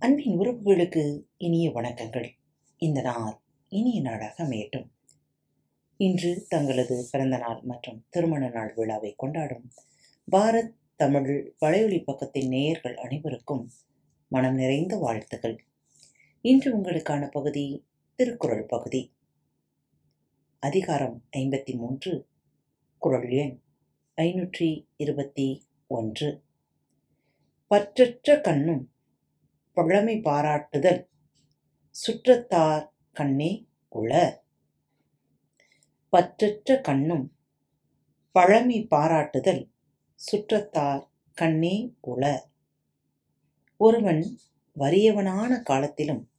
அன்பின் உறவுகளுக்கு இனிய வணக்கங்கள். இந்த நாள் இனிய நாளாக அமையட்டும். இன்று தங்களது பிறந்த நாள் மற்றும் திருமண நாள் விழாவை கொண்டாடும் பாரத் தமிழ் வலையொலி பக்கத்தின் நேயர்கள் அனைவருக்கும் மனம் நிறைந்த வாழ்த்துக்கள். இன்று உங்களுக்கான பகுதி திருக்குறள் பகுதி. அதிகாரம் ஐம்பத்தி மூன்று குரல் எண் ஐநூற்றி இருபத்தி ஒன்று. பற்றற்ற கண்ணும் பழமை பாராட்டுதல். சுற்றத்தார் கண்ணே உள. பற்றற்ற கண்ணும் பழமை பாராட்டுதல். சுற்றத்தார் கண்ணே உள. ஒருவன் வறியவனான காலத்திலும்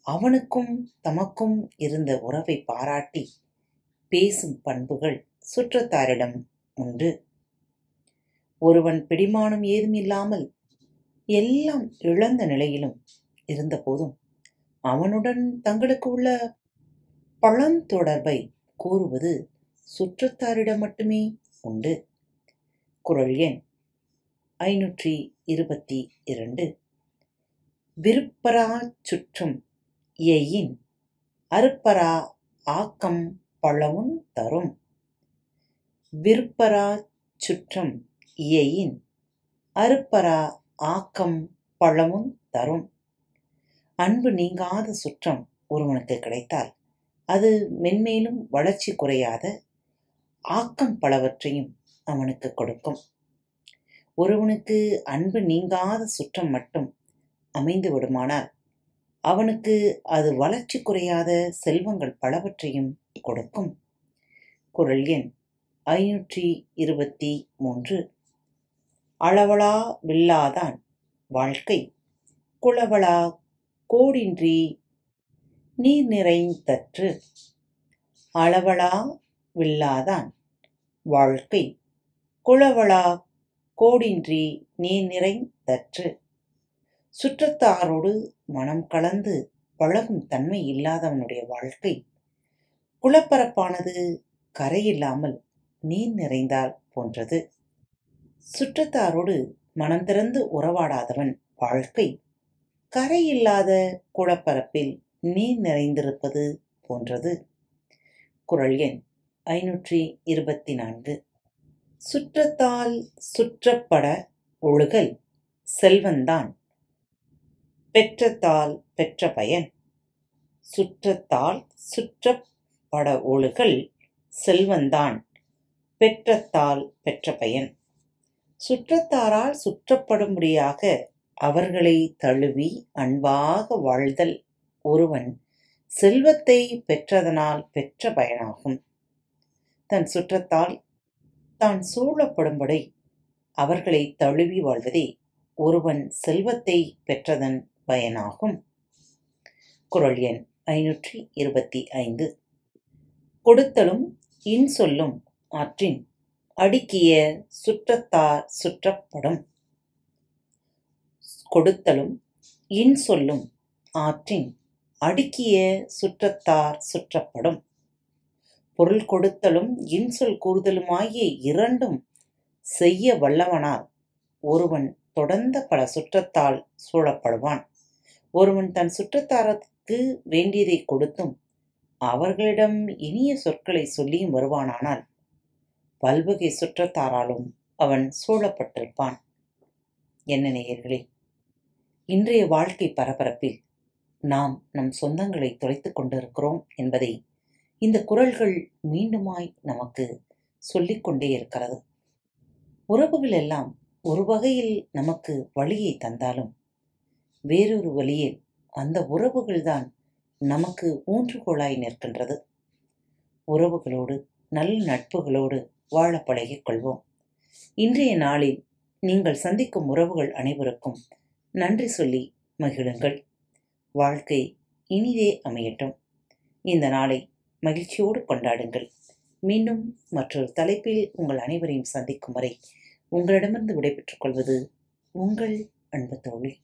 அவனுக்கும் தமக்கும் இருந்த உறவை பாராட்டி பேசும் பண்புகள் சுற்றத்தாரிடம் உண்டு. ஒருவன் பிடிமானம் ஏதும் இல்லாமல் எல்லாம் இழந்த நிலையிலும் இருந்தபோதும் அவனுடன் தங்களுக்கு உள்ள பழந்தொடர்பை கூறுவது சுற்றத்தாரிடம் மட்டுமே உண்டு. குறள் எண் ஐநூற்றி இருபத்தி இரண்டு. விருப்பரா சுற்றம் எயின் அறுப்பரா ஆக்கம் பழவும் தரும். விருப்பரா சுற்றம் இயையின் அறுப்பரா ஆக்கம் பழமும் தரும். அன்பு நீங்காத சுற்றம் ஒருவனுக்கு கிடைத்தால் அது மென்மேலும் வளர்ச்சி குறையாத ஆக்கம் பலவற்றையும் அவனுக்கு கொடுக்கும். ஒருவனுக்கு அன்பு நீங்காத சுற்றம் மட்டும் அமைந்து விடுமானால் அவனுக்கு அது வளர்ச்சி குறையாத செல்வங்கள் பலவற்றையும் கொடுக்கும். குரல் எண் ஐநூற்றி இருபத்தி மூன்று. அளவளா வில்லாதான் வாழ்க்கை. குளவளா கோடின்றி நீர் நிறைந்தற்று அளவளா வில்லாதான் வாழ்க்கை. குளவளா கோடின்றி நீர் நிறைந்தற்று சுற்றத்தாரோடு மனம் கலந்து பழகும் தன்மை இல்லாதவனுடைய வாழ்க்கை. குளப்பரப்பானது கரையில்லாமல் நீர் நிறைந்தால் போன்றது. சுற்றத்தாரோடு மனம் திறந்து உறவாடாதவன் வாழ்க்கை. கரையில்லாத குளப்பரப்பில் நீர் நிறைந்திருப்பது போன்றது. குரல் எண் ஐநூற்றி இருபத்தி நான்கு சுற்றத்தால் சுற்றப்பட ஒழுகல் செல்வந்தான். பெற்றத்தால் பெற்ற பயன். சுற்றத்தால் சுற்றப்பட ஒழுகல் செல்வந்தான். பெற்றத்தால் பெற்ற பயன். சுற்றத்தாரால் சுற்றப்படும்படியாக அவர்களை தழுவி அன்பாக வாழ்தல் ஒருவன் செல்வத்தை பெற்றதனால் பெற்ற பயனாகும். தன் சுற்றத்தால் தான் சூழப்படும்படி அவர்களை தழுவி வாழ்வதே ஒருவன் செல்வத்தை பெற்றதன் பயனாகும். குரல் எண் ஐநூற்றி இருபத்தி ஐந்து. கொடுத்தலும் இன்சொல்லும் ஆற்றின் அடுக்கிய சுற்றத்தார் சுற்றப்படும். கொடுத்தலும் இன்சொல்லும் ஆற்றின் அடுக்கிய சுற்றத்தார் சுற்றப்படும். பொருள் கொடுத்தலும் இன்சொல் கூறுதலுமாகிய இரண்டும் செய்ய வல்லவனால் ஒருவன் தொடர்ந்த பல சுற்றத்தால் சூழப்படுவான். ஒருவன் தன் சுற்றத்தாரத்துக்கு வேண்டியதை கொடுத்தும் அவர்களிடம் இனிய சொற்களை சொல்லியும் வருவானானால் பல்வகை சுற்றத்தாராலும் அவன் சூழப்பட்டிருப்பான். என்ன நேயர்களே இன்றைய வாழ்க்கை பரபரப்பில் நாம் நம் சொந்தங்களை தொலைத்துக் கொண்டிருக்கிறோம் என்பதை இந்த குரல்கள் மீண்டுமாய் நமக்கு சொல்லிக்கொண்டே இருக்கிறது. உறவுகள் எல்லாம் ஒரு வகையில் நமக்கு வழியை தந்தாலும் வேறொரு வழியில் அந்த உறவுகள்தான் நமக்கு ஊன்றுகோலாய் நிற்கின்றது. உறவுகளோடு நல்ல நட்புகளோடு வாழ பழகிக் கொள்வோம். இன்றைய நாளில் நீங்கள் சந்திக்கும் உறவுகள் அனைவருக்கும் நன்றி சொல்லி மகிழுங்கள். வாழ்க்கை இனிதே அமையட்டும். இந்த நாளை மகிழ்ச்சியோடு கொண்டாடுங்கள். மீண்டும் மற்றொரு தலைப்பில் உங்கள் அனைவரையும் சந்திக்கும் வரை உங்களிடமிருந்து விடைபெற்றுக் கொள்வது உங்கள் அன்பு தோழி.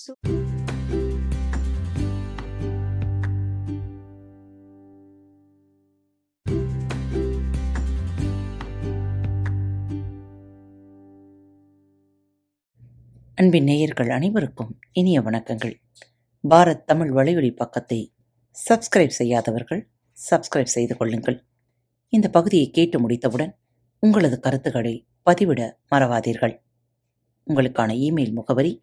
அன்பின் நேயர்கள் அனைவருக்கும் இனிய வணக்கங்கள். பாரத் தமிழ் வலையொலி பக்கத்தை சப்ஸ்கிரைப் செய்யாதவர்கள் சப்ஸ்கிரைப் செய்து கொள்ளுங்கள். இந்த பகுதியை கேட்டு முடித்தவுடன் உங்களது கருத்துக்களை பதிவிட மறவாதீர்கள். உங்களுக்கான இமெயில் முகவரி